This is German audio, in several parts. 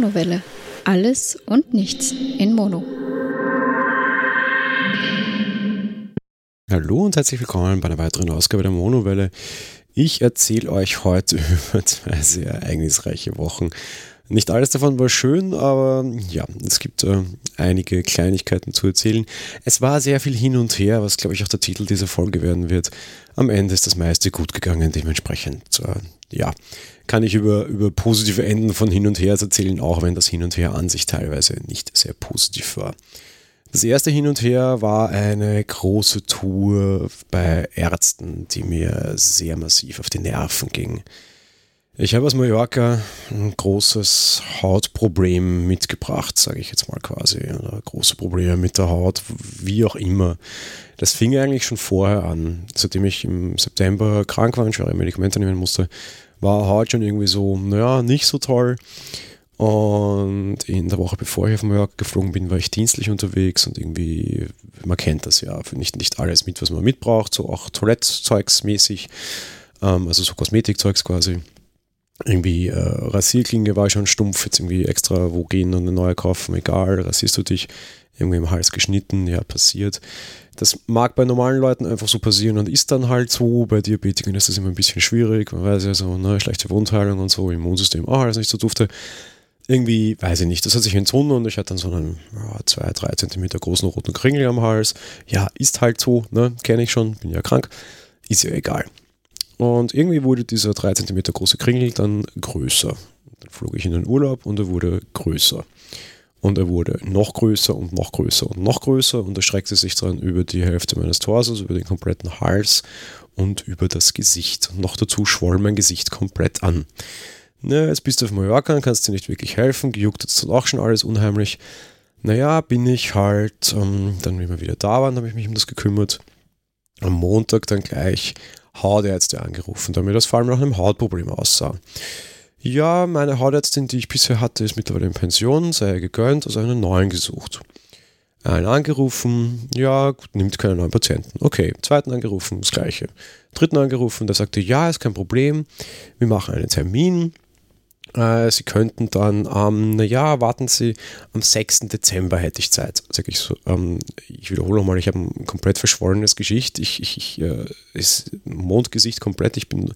Monowelle. Alles und nichts in Mono. Hallo und herzlich willkommen bei einer weiteren Ausgabe der Monowelle. Ich erzähle euch heute über zwei sehr ereignisreiche Wochen. Nicht alles davon war schön, aber ja, es gibt äh, einige Kleinigkeiten zu erzählen. Es war sehr viel hin und her, was glaube ich auch der Titel dieser Folge werden wird. Am Ende ist das meiste gut gegangen, dementsprechend äh, ja, kann ich über, über positive Enden von hin und her erzählen, auch wenn das Hin und Her an sich teilweise nicht sehr positiv war. Das erste Hin und Her war eine große Tour bei Ärzten, die mir sehr massiv auf die Nerven ging. Ich habe aus Mallorca ein großes Hautproblem mitgebracht, sage ich jetzt mal quasi. Oder große Probleme mit der Haut, wie auch immer. Das fing eigentlich schon vorher an. Seitdem ich im September krank war und schwere Medikamente nehmen musste, war Haut schon irgendwie so, naja, nicht so toll. Und in der Woche, bevor ich auf Mallorca geflogen bin, war ich dienstlich unterwegs und irgendwie, man kennt das ja, nicht, nicht alles mit, was man mitbraucht, so auch Toilettzeugs mäßig, ähm, also so Kosmetikzeugs quasi. Irgendwie äh, Rasierklinge war schon stumpf, jetzt irgendwie extra wo gehen und eine neue kaufen, egal, rasierst du dich, irgendwie im Hals geschnitten, ja, passiert. Das mag bei normalen Leuten einfach so passieren und ist dann halt so. Bei Diabetikern ist das immer ein bisschen schwierig, man weiß ja so, ne, schlechte Wundheilung und so, Immunsystem auch alles nicht so dufte irgendwie, weiß ich nicht, das hat sich entzündet und ich hatte dann so einen ja, zwei, drei Zentimeter großen roten Kringel am Hals. Ja, ist halt so, ne, kenne ich schon, bin ja krank, ist ja egal. Und irgendwie wurde dieser drei Zentimeter große Kringel dann größer. Dann flog ich in den Urlaub und er wurde größer. Und er wurde noch größer und noch größer und noch größer und er streckte sich dann über die Hälfte meines Torsos, über den kompletten Hals und über das Gesicht. Und noch dazu schwoll mein Gesicht komplett an ne, jetzt bist du auf Mallorca kannst dir nicht wirklich helfen, gejuckt hat dann auch schon alles unheimlich. Naja, bin ich halt, ähm, dann wie wir wieder da waren, habe ich mich um das gekümmert. Am Montag dann gleich Hautärzte angerufen, damit das vor allem nach einem Hautproblem aussah. Ja, meine Hautärztin, die ich bisher hatte, ist mittlerweile in Pension, sei gegönnt, also einen neuen gesucht. Einen angerufen, ja, nimmt keine neuen Patienten. Okay, zweiten angerufen, das gleiche. Dritten angerufen, der sagte, ja, ist kein Problem, wir machen einen Termin. Äh, Sie könnten dann ähm, naja, warten Sie, am 6. Dezember hätte ich Zeit. Sag ich so, ähm, ich wiederhole nochmal, ich habe ein komplett verschwollenes Gesicht. Ich, ich, ich äh, ist Mondgesicht komplett. Ich bin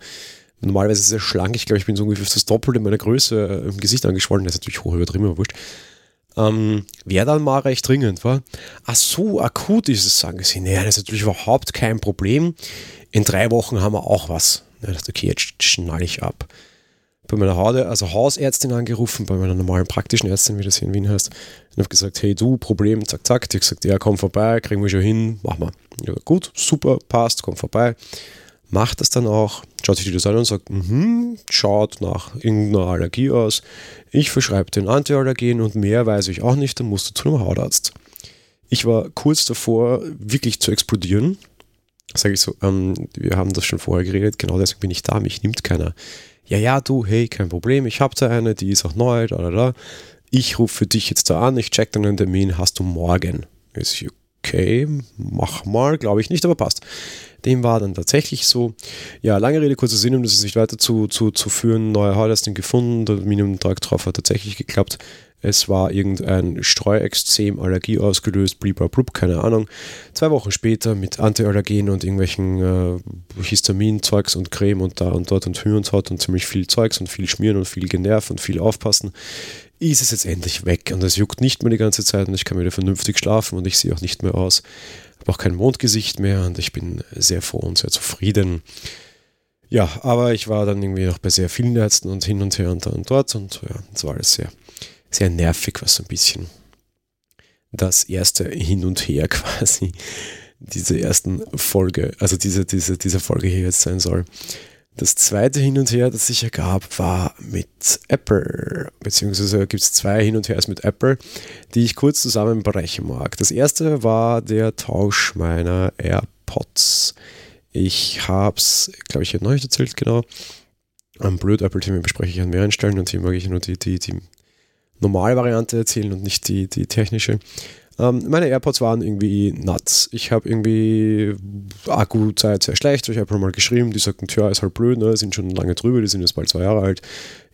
normalerweise sehr schlank. Ich glaube, ich bin so ungefähr das Doppelte meiner Größe äh, im Gesicht angeschwollen. Das ist natürlich hoch übertrieben, aber wurscht. Ähm, Wäre dann mal recht dringend, war. Ach so, akut ist es, sagen sie. Naja, das ist natürlich überhaupt kein Problem. In drei Wochen haben wir auch was. Ich dachte, okay, jetzt schnall ich ab bei meiner Haude, also Hausärztin angerufen, bei meiner normalen praktischen Ärztin, wie das hier in Wien heißt, und habe gesagt, hey du, Problem, zack, zack. Die hat gesagt, ja, komm vorbei, kriegen wir schon hin, mach mal. Ja, gut, super, passt, komm vorbei. Macht das dann auch, schaut sich das an und sagt, mhm, schaut nach irgendeiner Allergie aus. Ich verschreibe den Antiallergen und mehr weiß ich auch nicht, dann musst du zu einem Hautarzt. Ich war kurz davor, wirklich zu explodieren. Sage ich so, ähm, wir haben das schon vorher geredet, genau deswegen bin ich da, mich nimmt keiner ja, ja, du, hey, kein Problem, ich habe da eine, die ist auch neu, da, da, da. Ich rufe für dich jetzt da an, ich check dann einen Termin, hast du morgen. Ist okay, mach mal, glaube ich nicht, aber passt. Dem war dann tatsächlich so. Ja, lange Rede, kurzer Sinn, um das nicht weiter zu, zu, zu führen. Neuer Hautasting gefunden, der Minimum-Tag drauf hat tatsächlich geklappt. Es war irgendein Streuexzem, Allergie ausgelöst, blub, keine Ahnung. Zwei Wochen später mit Antiallergen und irgendwelchen äh, Histamin-Zeugs und Creme und da und dort und Hü und Haut und ziemlich viel Zeugs und viel Schmieren und viel Generv und viel Aufpassen, ist es jetzt endlich weg und es juckt nicht mehr die ganze Zeit und ich kann wieder vernünftig schlafen und ich sehe auch nicht mehr aus. Habe auch kein Mondgesicht mehr und ich bin sehr froh und sehr zufrieden. Ja, aber ich war dann irgendwie noch bei sehr vielen Ärzten und hin und her und da und dort und ja, es war alles sehr sehr nervig, was so ein bisschen das erste Hin und Her quasi diese ersten Folge, also diese, diese, diese Folge hier jetzt sein soll. Das zweite Hin und Her, das sich ergab, war mit Apple, beziehungsweise gibt es zwei Hin und Hers mit Apple, die ich kurz zusammenbrechen mag. Das erste war der Tausch meiner AirPods. Ich habe es, glaube ich, hier neu erzählt, genau. Am Blöd Apple-Thema bespreche ich an mehreren Stellen und hier mag ich nur die, die, die normale Variante erzählen und nicht die, die technische. Ähm, meine AirPods waren irgendwie nuts. Ich habe irgendwie Akkuzeit sehr schlecht. Ich habe mal geschrieben, die sagten, tja, ist halt blöd, ne? sind schon lange drüber, die sind jetzt bald zwei Jahre alt.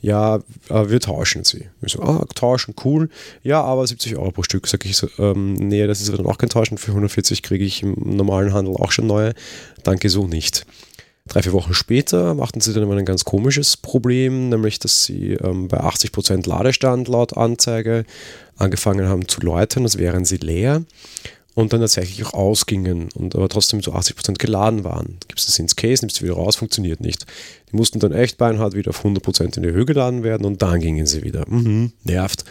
ja, äh, wir tauschen sie. Ich so, ah, tauschen, cool. Ja, aber 70 Euro pro Stück. Sag ich so, ähm, nee, das ist dann auch kein Tauschen. Für 140 kriege ich im normalen Handel auch schon neue. Danke, so nicht. Drei, vier Wochen später machten sie dann immer ein ganz komisches Problem, nämlich dass sie ähm, bei 80% Ladestand laut Anzeige angefangen haben zu läutern, als wären sie leer und dann tatsächlich auch ausgingen und aber trotzdem zu 80% geladen waren. Gibst es ins Case, nimmst du wieder raus, funktioniert nicht. Die mussten dann echt beinhart wieder auf 100% in die Höhe geladen werden und dann gingen sie wieder. Mhm, nervt.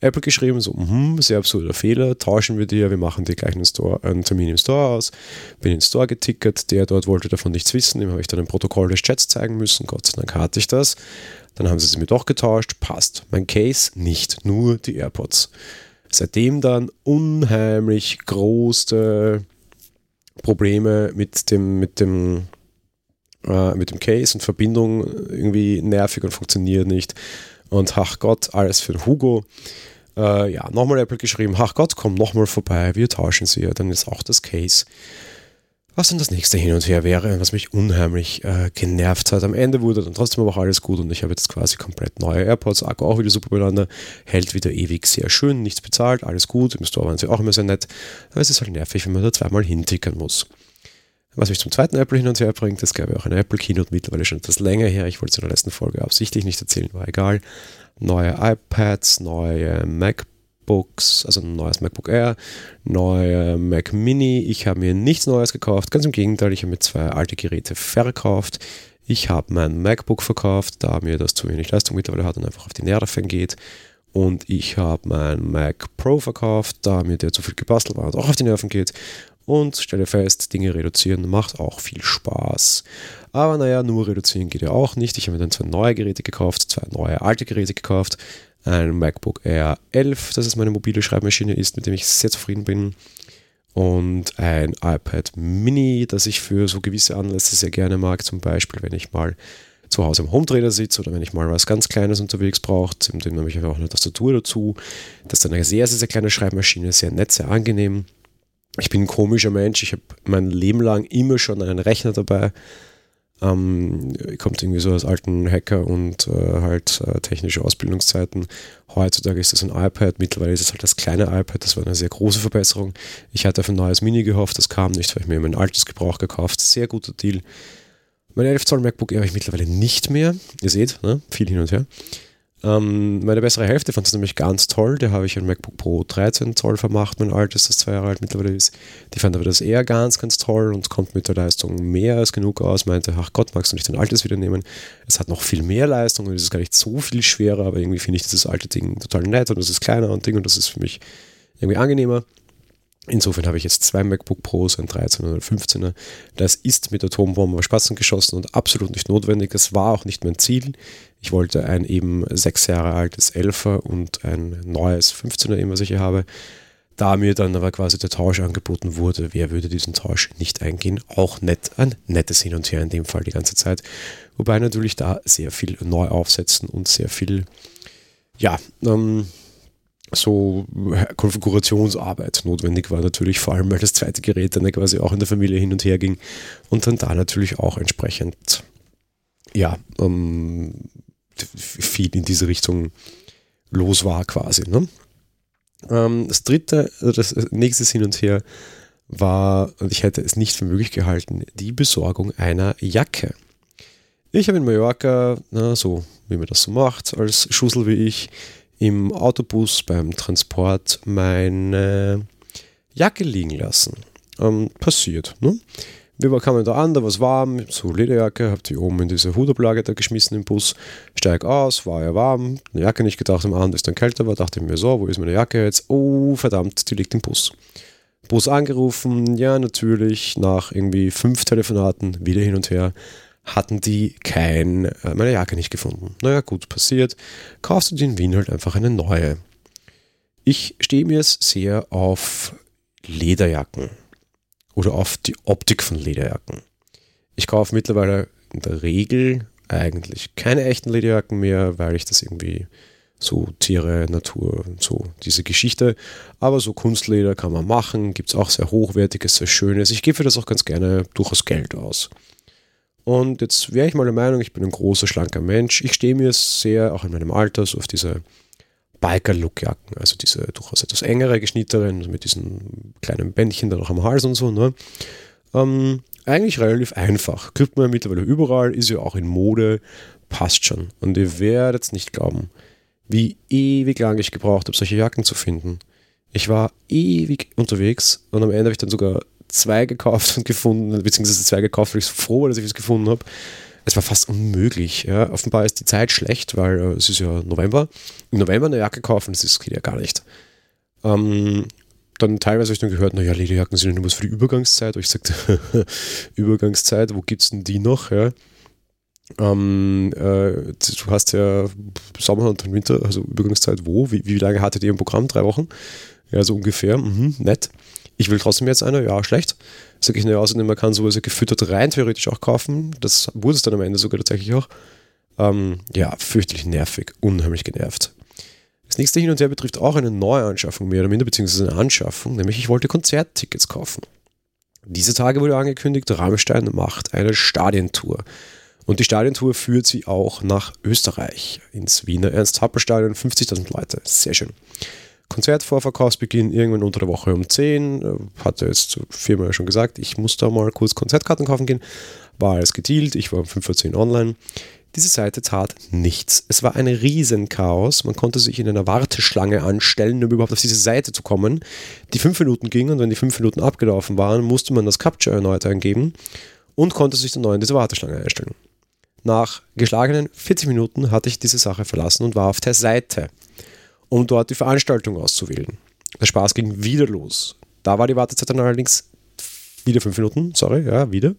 Apple geschrieben, so, mhm, sehr absurder Fehler, tauschen wir dir, wir machen dir gleich einen, Store, einen Termin im Store aus. Bin in den Store getickert, der dort wollte davon nichts wissen, dem habe ich dann ein Protokoll des Chats zeigen müssen, Gott sei Dank hatte ich das. Dann haben sie es mir doch getauscht, passt. Mein Case nicht, nur die AirPods seitdem dann unheimlich große Probleme mit dem, mit dem, äh, mit dem Case und Verbindung irgendwie nervig und funktioniert nicht. Und ach Gott, alles für den Hugo. Äh, ja, nochmal Apple geschrieben, ach Gott, komm nochmal vorbei, wir tauschen sie. Dann ist auch das Case was dann das nächste hin und her wäre, was mich unheimlich äh, genervt hat. Am Ende wurde dann trotzdem aber auch alles gut und ich habe jetzt quasi komplett neue AirPods, Akku auch wieder super beieinander, hält wieder ewig sehr schön, nichts bezahlt, alles gut. Im Store waren sie auch immer sehr nett, aber es ist halt nervig, wenn man da zweimal hintickern muss. Was mich zum zweiten Apple hin und her bringt, es gab ja auch eine Apple Keynote mittlerweile schon etwas länger her. Ich wollte es in der letzten Folge absichtlich nicht erzählen, war egal. Neue iPads, neue MacBooks also ein neues MacBook Air, neue Mac Mini. Ich habe mir nichts Neues gekauft, ganz im Gegenteil, ich habe mir zwei alte Geräte verkauft. Ich habe mein MacBook verkauft, da mir das zu wenig Leistung mittlerweile hat und einfach auf die Nerven geht. Und ich habe mein Mac Pro verkauft, da mir der zu viel gebastelt war und auch auf die Nerven geht. Und stelle fest, Dinge reduzieren macht auch viel Spaß. Aber naja, nur reduzieren geht ja auch nicht. Ich habe mir dann zwei neue Geräte gekauft, zwei neue alte Geräte gekauft ein MacBook Air 11, das ist meine mobile Schreibmaschine ist, mit dem ich sehr zufrieden bin. Und ein iPad Mini, das ich für so gewisse Anlässe sehr gerne mag, zum Beispiel, wenn ich mal zu Hause am Home-Trainer sitze oder wenn ich mal was ganz Kleines unterwegs brauche, dem nehme ich einfach auch eine Tastatur dazu. Das ist eine sehr, sehr, sehr kleine Schreibmaschine, sehr nett, sehr angenehm. Ich bin ein komischer Mensch, ich habe mein Leben lang immer schon einen Rechner dabei. Ähm, kommt irgendwie so aus alten Hacker- und äh, halt äh, technische Ausbildungszeiten. Heutzutage ist es ein iPad, mittlerweile ist es halt das kleine iPad, das war eine sehr große Verbesserung. Ich hatte auf ein neues Mini gehofft, das kam nicht, weil ich mir mein altes Gebrauch gekauft Sehr guter Deal. Mein 11 Zoll MacBook habe ich mittlerweile nicht mehr. Ihr seht, ne? viel hin und her. Ähm, meine bessere Hälfte fand es nämlich ganz toll. Da habe ich ein MacBook Pro 13 Zoll vermacht, mein altes, das zwei Jahre alt mittlerweile ist. Die fand aber das eher ganz, ganz toll und kommt mit der Leistung mehr als genug aus. Meinte, ach Gott, magst du nicht dein altes wieder nehmen? Es hat noch viel mehr Leistung und es ist gar nicht so viel schwerer, aber irgendwie finde ich dieses alte Ding total nett und es ist kleiner und Ding und das ist für mich irgendwie angenehmer. Insofern habe ich jetzt zwei MacBook Pros, ein 13er und ein 15er. Das ist mit Atombomben Spatzen geschossen und absolut nicht notwendig. Das war auch nicht mein Ziel. Ich wollte ein eben sechs Jahre altes 11er und ein neues 15er, eben was ich hier habe. Da mir dann aber quasi der Tausch angeboten wurde, wer würde diesen Tausch nicht eingehen? Auch nett, ein nettes Hin und Her in dem Fall die ganze Zeit. Wobei natürlich da sehr viel neu aufsetzen und sehr viel, ja, ähm, so Konfigurationsarbeit notwendig war natürlich, vor allem weil das zweite Gerät dann quasi auch in der Familie hin und her ging und dann da natürlich auch entsprechend ja ähm, viel in diese Richtung los war quasi. Ne? Ähm, das dritte, also das nächste Hin und Her war, und ich hätte es nicht für möglich gehalten, die Besorgung einer Jacke. Ich habe in Mallorca, na, so wie man das so macht, als Schussel wie ich, im Autobus beim Transport meine Jacke liegen lassen. Ähm, passiert. Ne? Wir kamen da an, da war es warm, so Lederjacke, hab die oben in diese Hudablage da geschmissen im Bus, steig aus, war ja warm, eine Jacke nicht gedacht am Abend, ist dann kälter war, dachte ich mir so, wo ist meine Jacke jetzt? Oh, verdammt, die liegt im Bus. Bus angerufen, ja, natürlich, nach irgendwie fünf Telefonaten, wieder hin und her, hatten die kein, äh, meine Jacke nicht gefunden. Naja, gut, passiert. Kaufst du dir in Wien halt einfach eine neue. Ich stehe mir sehr auf Lederjacken oder auf die Optik von Lederjacken. Ich kaufe mittlerweile in der Regel eigentlich keine echten Lederjacken mehr, weil ich das irgendwie so Tiere, Natur und so diese Geschichte. Aber so Kunstleder kann man machen, gibt es auch sehr hochwertiges, sehr schönes. Ich gebe für das auch ganz gerne durchaus Geld aus. Und jetzt wäre ich mal der Meinung, ich bin ein großer, schlanker Mensch. Ich stehe mir sehr, auch in meinem Alter, so auf diese Biker-Look-Jacken, also diese durchaus etwas engere, geschnitteren, mit diesen kleinen Bändchen da noch am Hals und so. Ne? Ähm, eigentlich relativ einfach. Kriegt man mittlerweile überall, ist ja auch in Mode, passt schon. Und ihr werdet es nicht glauben, wie ewig lang ich gebraucht habe, solche Jacken zu finden. Ich war ewig unterwegs und am Ende habe ich dann sogar zwei gekauft und gefunden, beziehungsweise zwei gekauft, weil ich so froh war, dass ich es gefunden habe. Es war fast unmöglich. Ja. Offenbar ist die Zeit schlecht, weil äh, es ist ja November. Im November eine Jacke kaufen, das geht ja gar nicht. Ähm, dann teilweise habe ich dann gehört, naja, Lederjacken sind ja nur was für die Übergangszeit. Aber ich sagte, Übergangszeit, wo gibt es denn die noch? Ja? Ähm, äh, du hast ja Sommer und Winter, also Übergangszeit wo? Wie, wie lange hattet ihr im Programm? Drei Wochen? Ja, so ungefähr. Mhm, nett ich will trotzdem jetzt eine, ja, schlecht. Sag ich, naja, außerdem, man kann sowas gefüttert rein theoretisch auch kaufen. Das wurde es dann am Ende sogar tatsächlich auch. Ähm, ja, fürchterlich nervig, unheimlich genervt. Das nächste Hin und Her betrifft auch eine Neuanschaffung mehr oder minder, beziehungsweise eine Anschaffung, nämlich ich wollte Konzerttickets kaufen. Diese Tage wurde angekündigt, Rammstein macht eine Stadientour. Und die Stadientour führt sie auch nach Österreich, ins Wiener Ernst-Happel-Stadion, 50.000 Leute. Sehr schön. Konzertvorverkaufsbeginn irgendwann unter der Woche um 10. Äh, hatte jetzt viermal schon gesagt, ich muss da mal kurz Konzertkarten kaufen gehen. War alles gedealt, ich war um 5 vor 10 online. Diese Seite tat nichts. Es war ein Riesenchaos. Man konnte sich in einer Warteschlange anstellen, um überhaupt auf diese Seite zu kommen. Die fünf Minuten gingen und wenn die fünf Minuten abgelaufen waren, musste man das Capture erneut eingeben und konnte sich dann neu in diese Warteschlange einstellen. Nach geschlagenen 40 Minuten hatte ich diese Sache verlassen und war auf der Seite um dort die Veranstaltung auszuwählen. Der Spaß ging wieder los. Da war die Wartezeit dann allerdings wieder fünf Minuten, sorry, ja, wieder.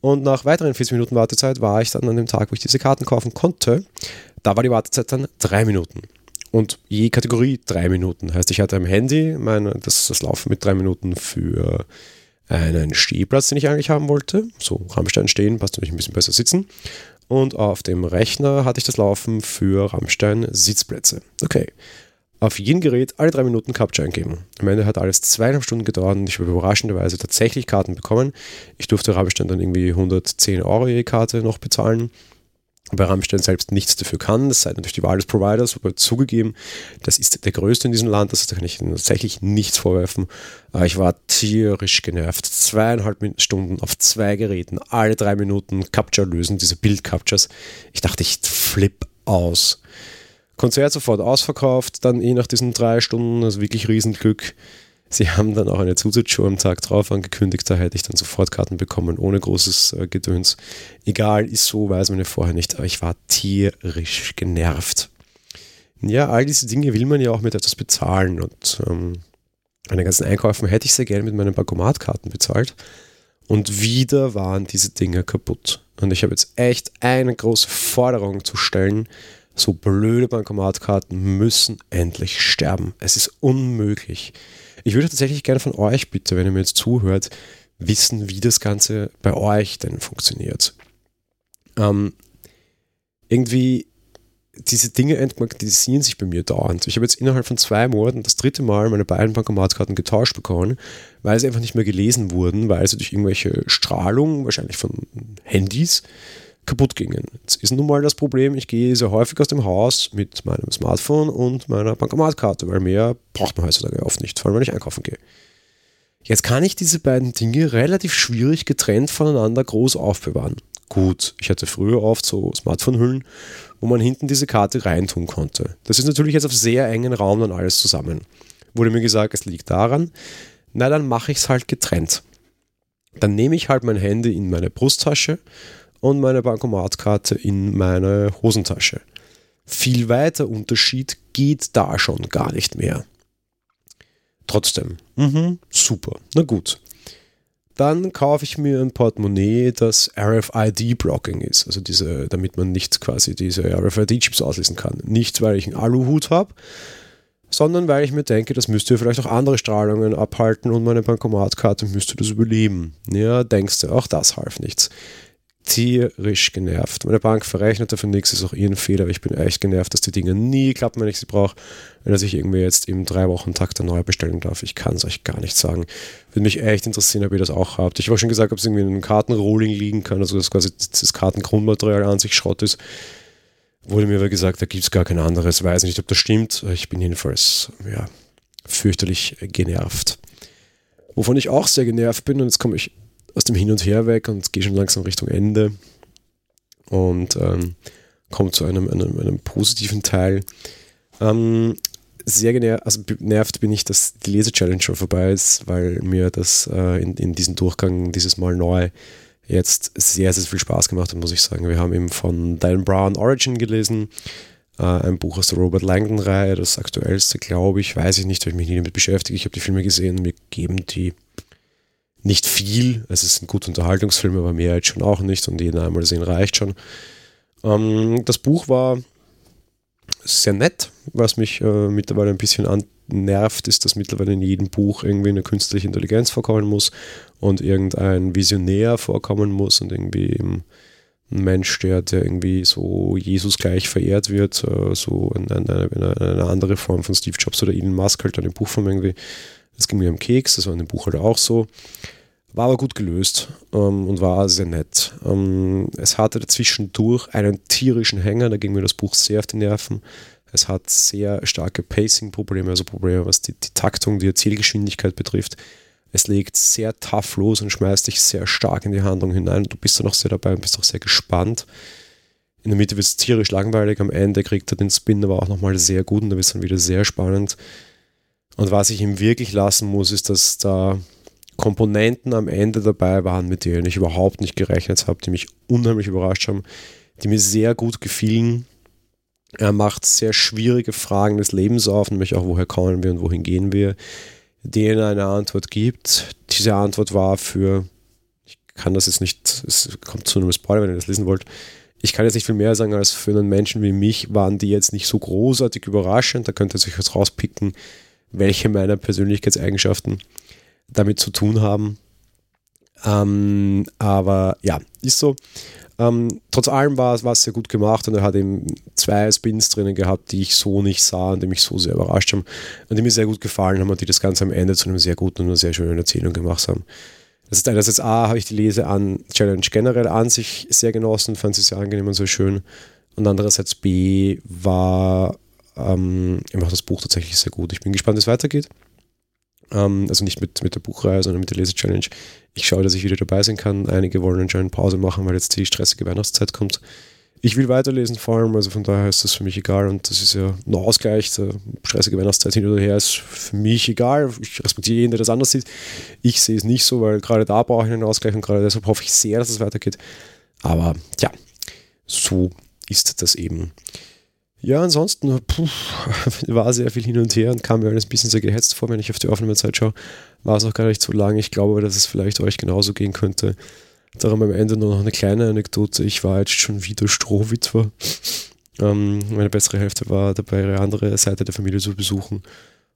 Und nach weiteren 40 Minuten Wartezeit war ich dann an dem Tag, wo ich diese Karten kaufen konnte. Da war die Wartezeit dann drei Minuten. Und je Kategorie drei Minuten. Heißt, ich hatte am Handy meine, das, das Laufen mit drei Minuten für einen Stehplatz, den ich eigentlich haben wollte. So Rammstein stehen, passt nämlich ein bisschen besser sitzen und auf dem Rechner hatte ich das Laufen für Rammstein Sitzplätze. Okay. Auf jedem Gerät alle drei Minuten Capture eingeben. Am Ende hat alles zweieinhalb Stunden gedauert und ich habe überraschenderweise tatsächlich Karten bekommen. Ich durfte Rammstein dann irgendwie 110 Euro je Karte noch bezahlen bei Rammstein selbst nichts dafür kann. Das sei natürlich die Wahl des Providers, aber zugegeben, das ist der größte in diesem Land, das kann ich tatsächlich nichts vorwerfen. Aber ich war tierisch genervt. Zweieinhalb Stunden auf zwei Geräten, alle drei Minuten Capture lösen, diese Bild-Captures. Ich dachte, ich flipp aus. Konzert sofort ausverkauft, dann eh nach diesen drei Stunden, also wirklich Riesenglück. Sie haben dann auch eine Zusatzshow am Tag drauf angekündigt, da hätte ich dann sofort Karten bekommen, ohne großes äh, Gedöns. Egal, ist so, weiß man ja vorher nicht, aber ich war tierisch genervt. Ja, all diese Dinge will man ja auch mit etwas bezahlen und ähm, meine ganzen Einkäufen hätte ich sehr gerne mit meinen Bankomatkarten bezahlt. Und wieder waren diese Dinge kaputt. Und ich habe jetzt echt eine große Forderung zu stellen. So blöde Bankomatkarten müssen endlich sterben. Es ist unmöglich. Ich würde tatsächlich gerne von euch bitte, wenn ihr mir jetzt zuhört, wissen, wie das Ganze bei euch denn funktioniert. Ähm, irgendwie diese Dinge entmagnetisieren sich bei mir dauernd. Ich habe jetzt innerhalb von zwei Monaten das dritte Mal meine beiden Bankomatkarten getauscht bekommen, weil sie einfach nicht mehr gelesen wurden, weil sie durch irgendwelche Strahlung, wahrscheinlich von Handys, kaputt gingen. Jetzt ist nun mal das Problem, ich gehe sehr häufig aus dem Haus mit meinem Smartphone und meiner Bankomatkarte, weil mehr braucht man heutzutage oft nicht, vor allem wenn ich einkaufen gehe. Jetzt kann ich diese beiden Dinge relativ schwierig getrennt voneinander groß aufbewahren. Gut, ich hatte früher oft so Smartphone-Hüllen, wo man hinten diese Karte reintun konnte. Das ist natürlich jetzt auf sehr engen Raum dann alles zusammen. Wurde mir gesagt, es liegt daran, na dann mache ich es halt getrennt. Dann nehme ich halt mein Handy in meine Brusttasche und meine Bankomatkarte in meine Hosentasche. Viel weiter Unterschied geht da schon gar nicht mehr. Trotzdem, mhm, super, na gut. Dann kaufe ich mir ein Portemonnaie, das RFID-Blocking ist, also diese, damit man nicht quasi diese RFID-Chips auslesen kann. Nicht, weil ich einen Aluhut habe, sondern weil ich mir denke, das müsste vielleicht auch andere Strahlungen abhalten und meine Bankomatkarte müsste das überleben. Ja, denkst du, auch das half nichts tierisch genervt. Meine Bank verrechnet dafür nichts, ist auch ihren Fehler. Ich bin echt genervt, dass die Dinge nie klappen, wenn ich sie brauche. Wenn er sich irgendwie jetzt im drei Wochen Takt neu bestellen darf, ich kann es euch gar nicht sagen. Würde mich echt interessieren, ob ihr das auch habt. Ich habe schon gesagt, ob es irgendwie in einem Kartenrolling liegen kann, also dass quasi das Kartengrundmaterial an sich Schrott ist. Wurde mir aber gesagt, da gibt es gar kein anderes. Weiß nicht, ob das stimmt. Ich bin jedenfalls ja, fürchterlich genervt. Wovon ich auch sehr genervt bin, und jetzt komme ich aus dem Hin und Her weg und gehe schon langsam Richtung Ende und ähm, komme zu einem, einem, einem, positiven Teil. Ähm, sehr genervt, also genervt bin ich, dass die Lese-Challenge schon vorbei ist, weil mir das äh, in, in diesem Durchgang dieses Mal neu jetzt sehr, sehr viel Spaß gemacht hat, muss ich sagen. Wir haben eben von Dan Brown Origin gelesen, äh, ein Buch aus der Robert Langdon-Reihe, das aktuellste, glaube ich, weiß ich nicht, habe ich mich nie damit beschäftigt. Ich habe die Filme gesehen, mir geben die nicht viel. Es ist ein guter Unterhaltungsfilm, aber mehr jetzt schon auch nicht und jeden einmal sehen reicht schon. Ähm, das Buch war sehr nett. Was mich äh, mittlerweile ein bisschen nervt, ist, dass mittlerweile in jedem Buch irgendwie eine künstliche Intelligenz vorkommen muss und irgendein Visionär vorkommen muss und irgendwie ein Mensch, der, der irgendwie so Jesus gleich verehrt wird, äh, so eine, eine, eine, andere Form von Steve Jobs oder Elon Musk halt an dem Buchform irgendwie. Das ging mir am Keks, das war in dem Buch halt auch so. War aber gut gelöst ähm, und war sehr nett. Ähm, es hatte dazwischendurch einen tierischen Hänger, da ging mir das Buch sehr auf die Nerven. Es hat sehr starke Pacing-Probleme, also Probleme, was die, die Taktung, die Erzählgeschwindigkeit betrifft. Es legt sehr tough los und schmeißt dich sehr stark in die Handlung hinein. Du bist dann auch sehr dabei und bist auch sehr gespannt. In der Mitte wird es tierisch langweilig, am Ende kriegt er den Spin aber auch nochmal sehr gut und da wird es dann wieder sehr spannend. Und was ich ihm wirklich lassen muss, ist, dass da Komponenten am Ende dabei waren, mit denen ich überhaupt nicht gerechnet habe, die mich unheimlich überrascht haben, die mir sehr gut gefielen. Er macht sehr schwierige Fragen des Lebens auf, nämlich auch, woher kommen wir und wohin gehen wir, denen eine Antwort gibt. Diese Antwort war für, ich kann das jetzt nicht, es kommt zu einem Spoiler, wenn ihr das lesen wollt, ich kann jetzt nicht viel mehr sagen, als für einen Menschen wie mich waren die jetzt nicht so großartig überraschend. Da könnt ihr sich jetzt rauspicken, welche meiner Persönlichkeitseigenschaften damit zu tun haben. Ähm, aber ja, ist so. Ähm, trotz allem war, es sehr gut gemacht und er hat eben zwei Spins drinnen gehabt, die ich so nicht sah und die mich so sehr überrascht haben und die mir sehr gut gefallen haben und die das Ganze am Ende zu einem sehr guten und einer sehr schönen Erzählung gemacht haben. Das ist einerseits A, habe ich die Lese an Challenge generell an sich sehr genossen, fand sie sehr angenehm und sehr schön. Und andererseits B war ähm, einfach das Buch tatsächlich sehr gut. Ich bin gespannt, wie es weitergeht. Ähm, also nicht mit, mit der Buchreihe, sondern mit der Lese-Challenge. Ich schaue, dass ich wieder dabei sein kann. Einige wollen anscheinend Pause machen, weil jetzt die stressige Weihnachtszeit kommt. Ich will weiterlesen vor allem, also von daher ist das für mich egal und das ist ja ein Ausgleich. Die stressige Weihnachtszeit hin oder her ist für mich egal. Ich respektiere jeden, der das anders sieht. Ich sehe es nicht so, weil gerade da brauche ich einen Ausgleich und gerade deshalb hoffe ich sehr, dass es weitergeht. Aber ja, so ist das eben. Ja, ansonsten puh, war sehr viel hin und her und kam mir alles ein bisschen sehr gehetzt vor, wenn ich auf die Aufnahmezeit schaue. War es auch gar nicht so lang. Ich glaube, dass es vielleicht euch genauso gehen könnte. Darum am Ende nur noch eine kleine Anekdote. Ich war jetzt schon wieder Strohwitwer. Ähm, meine bessere Hälfte war dabei, ihre andere Seite der Familie zu besuchen.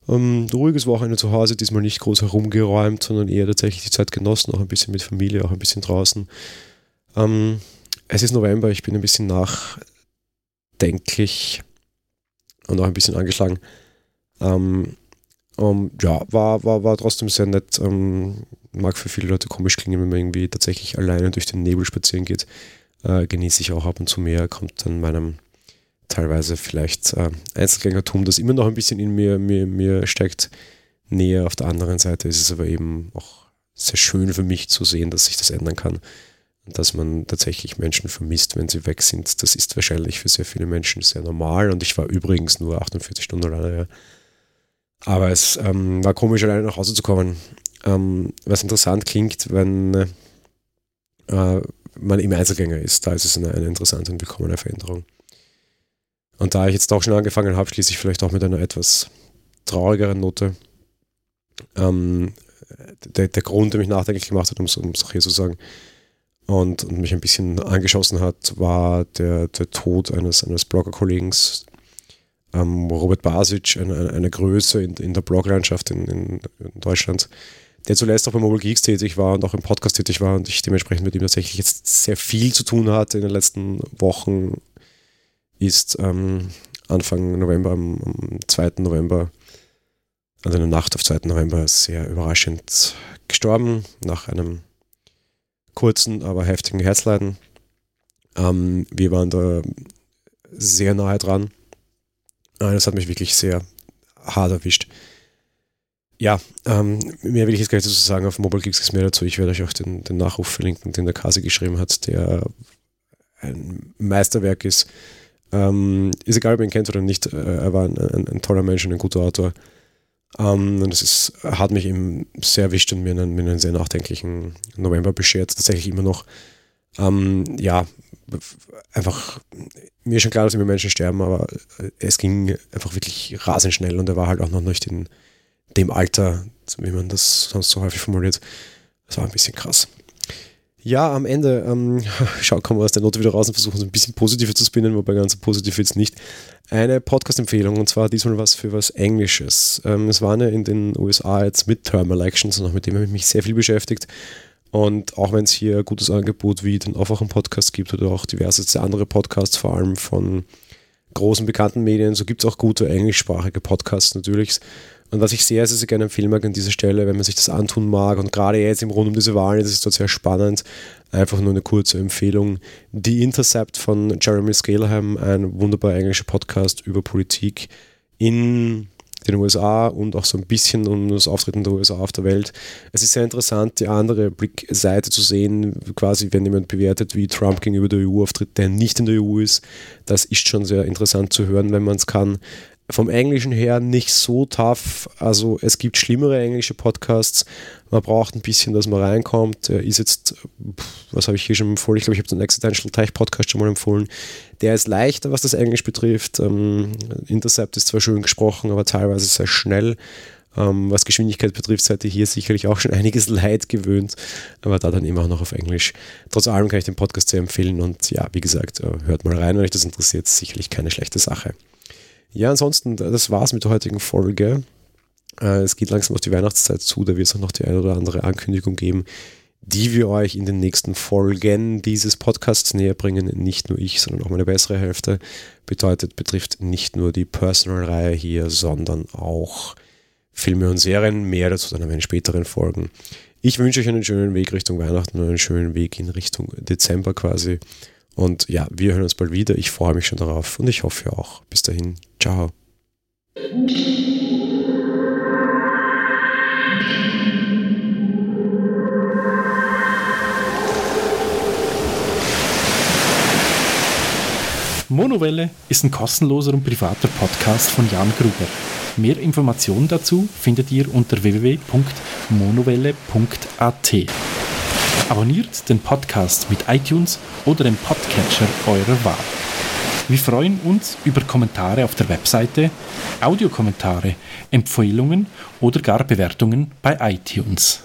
Ähm, ruhiges Wochenende zu Hause, diesmal nicht groß herumgeräumt, sondern eher tatsächlich die Zeit genossen, auch ein bisschen mit Familie, auch ein bisschen draußen. Ähm, es ist November, ich bin ein bisschen nach nachdenklich und auch ein bisschen angeschlagen. Ähm, um, ja, war, war, war trotzdem sehr nett. Ähm, mag für viele Leute komisch klingen, wenn man irgendwie tatsächlich alleine durch den Nebel spazieren geht. Äh, genieße ich auch ab und zu mehr, kommt dann meinem teilweise vielleicht äh, Einzelgängertum, das immer noch ein bisschen in mir, mir, mir steckt, näher. Auf der anderen Seite ist es aber eben auch sehr schön für mich zu sehen, dass sich das ändern kann dass man tatsächlich Menschen vermisst, wenn sie weg sind. Das ist wahrscheinlich für sehr viele Menschen sehr normal und ich war übrigens nur 48 Stunden alleine. Ja. Aber es ähm, war komisch, alleine nach Hause zu kommen. Ähm, was interessant klingt, wenn äh, man im Einzelgänger ist, da ist es eine, eine interessante und willkommene Veränderung. Und da ich jetzt auch schon angefangen habe, schließe ich vielleicht auch mit einer etwas traurigeren Note. Ähm, der, der Grund, der mich nachdenklich gemacht hat, um es auch hier zu sagen, und, und, mich ein bisschen angeschossen hat, war der, der Tod eines, eines Blogger-Kollegen, ähm, Robert Basic, eine, eine Größe in, in der Bloglandschaft in, in, in, Deutschland, der zuletzt auch bei Mobile Geeks tätig war und auch im Podcast tätig war und ich dementsprechend mit ihm tatsächlich jetzt sehr viel zu tun hatte in den letzten Wochen, ist ähm, Anfang November, am, am 2. November, also in der Nacht auf 2. November, sehr überraschend gestorben nach einem kurzen, aber heftigen Herzleiden. Ähm, wir waren da sehr nahe dran. Äh, das hat mich wirklich sehr hart erwischt. Ja, ähm, mehr will ich jetzt gar nicht dazu sagen. Auf Mobile Geeks ist mehr dazu. Ich werde euch auch den, den Nachruf verlinken, den der Kasi geschrieben hat, der ein Meisterwerk ist. Ähm, ist egal, ob ihr ihn kennt oder nicht. Äh, er war ein, ein, ein, toller Mensch und ein guter Autor. Ähm, und es hat mich eben sehr erwischt und mir einen, mir einen sehr nachdenklichen November beschert. Tatsächlich immer noch. Ähm, ja, einfach, mir ist schon klar, dass immer Menschen sterben, aber es ging einfach wirklich rasend schnell und er war halt auch noch nicht in dem Alter, wie man das sonst so häufig formuliert. Das war ein bisschen krass. Ja, am Ende, ähm, schau, kommen wir aus der Note wieder raus und versuchen so ein bisschen positiver zu spinnen, wobei ganz positiv jetzt nicht. Eine Podcast-Empfehlung und zwar diesmal was für was Englisches. Ähm, es waren ja in den USA jetzt Midterm Elections und auch mit dem habe ich mich sehr viel beschäftigt. Und auch wenn es hier ein gutes Angebot wie den Aufwachen-Podcast gibt oder auch diverse andere Podcasts, vor allem von großen bekannten Medien, so gibt es auch gute englischsprachige Podcasts natürlich. Und was ich sehr, sehr, sehr gerne empfehlen mag an dieser Stelle, wenn man sich das antun mag und gerade jetzt im Rund um diese Wahlen ist es dort sehr spannend, einfach nur eine kurze Empfehlung. Die Intercept von Jeremy Scaleham, ein wunderbar englischer Podcast über Politik in den USA und auch so ein bisschen um das Auftreten der USA auf der Welt. Es ist sehr interessant, die andere Blickseite zu sehen, quasi wenn jemand bewertet, wie Trump gegenüber der EU auftritt, der nicht in der EU ist. Das ist schon sehr interessant zu hören, wenn man es kann vom Englischen her nicht so tough. Also es gibt schlimmere englische Podcasts. Man braucht ein bisschen, dass man reinkommt. Der ist jetzt, was habe ich hier schon empfohlen? Ich glaube, ich habe den Accidental Teich Podcast schon mal empfohlen. Der ist leichter, was das Englisch betrifft. Ähm, Intercept ist zwar schön gesprochen, aber teilweise sehr schnell. Ähm, was Geschwindigkeit betrifft, seid ihr hier sicherlich auch schon einiges Leid gewöhnt, aber da dann immer auch noch auf Englisch. Trotz allem kann ich den Podcast sehr empfehlen und ja, wie gesagt, äh, hört mal rein, wenn euch das interessiert. Sicherlich keine schlechte Sache. Ja, ansonsten, das war's mit der heutigen Folge. Äh, es geht langsam auf die Weihnachtszeit zu, da wird es auch noch die eine oder andere Ankündigung geben, die wir euch in den nächsten Folgen dieses Podcasts näher bringen. Nicht nur ich, sondern auch meine bessere Hälfte. Bedeutet, betrifft nicht nur die Personal-Reihe hier, sondern auch Filme und Serien. Mehr dazu dann in späteren Folgen. Ich wünsche euch einen schönen Weg Richtung Weihnachten und einen schönen Weg in Richtung Dezember quasi. Und ja, wir hören uns bald wieder. Ich freue mich schon darauf und ich hoffe auch. Bis dahin. Ciao. Monowelle ist ein kostenloser und privater Podcast von Jan Gruber. Mehr Informationen dazu findet ihr unter www.monowelle.at. Abonniert den Podcast mit iTunes oder dem Podcatcher eurer Wahl. Wir freuen uns über Kommentare auf der Webseite, Audiokommentare, Empfehlungen oder gar Bewertungen bei iTunes.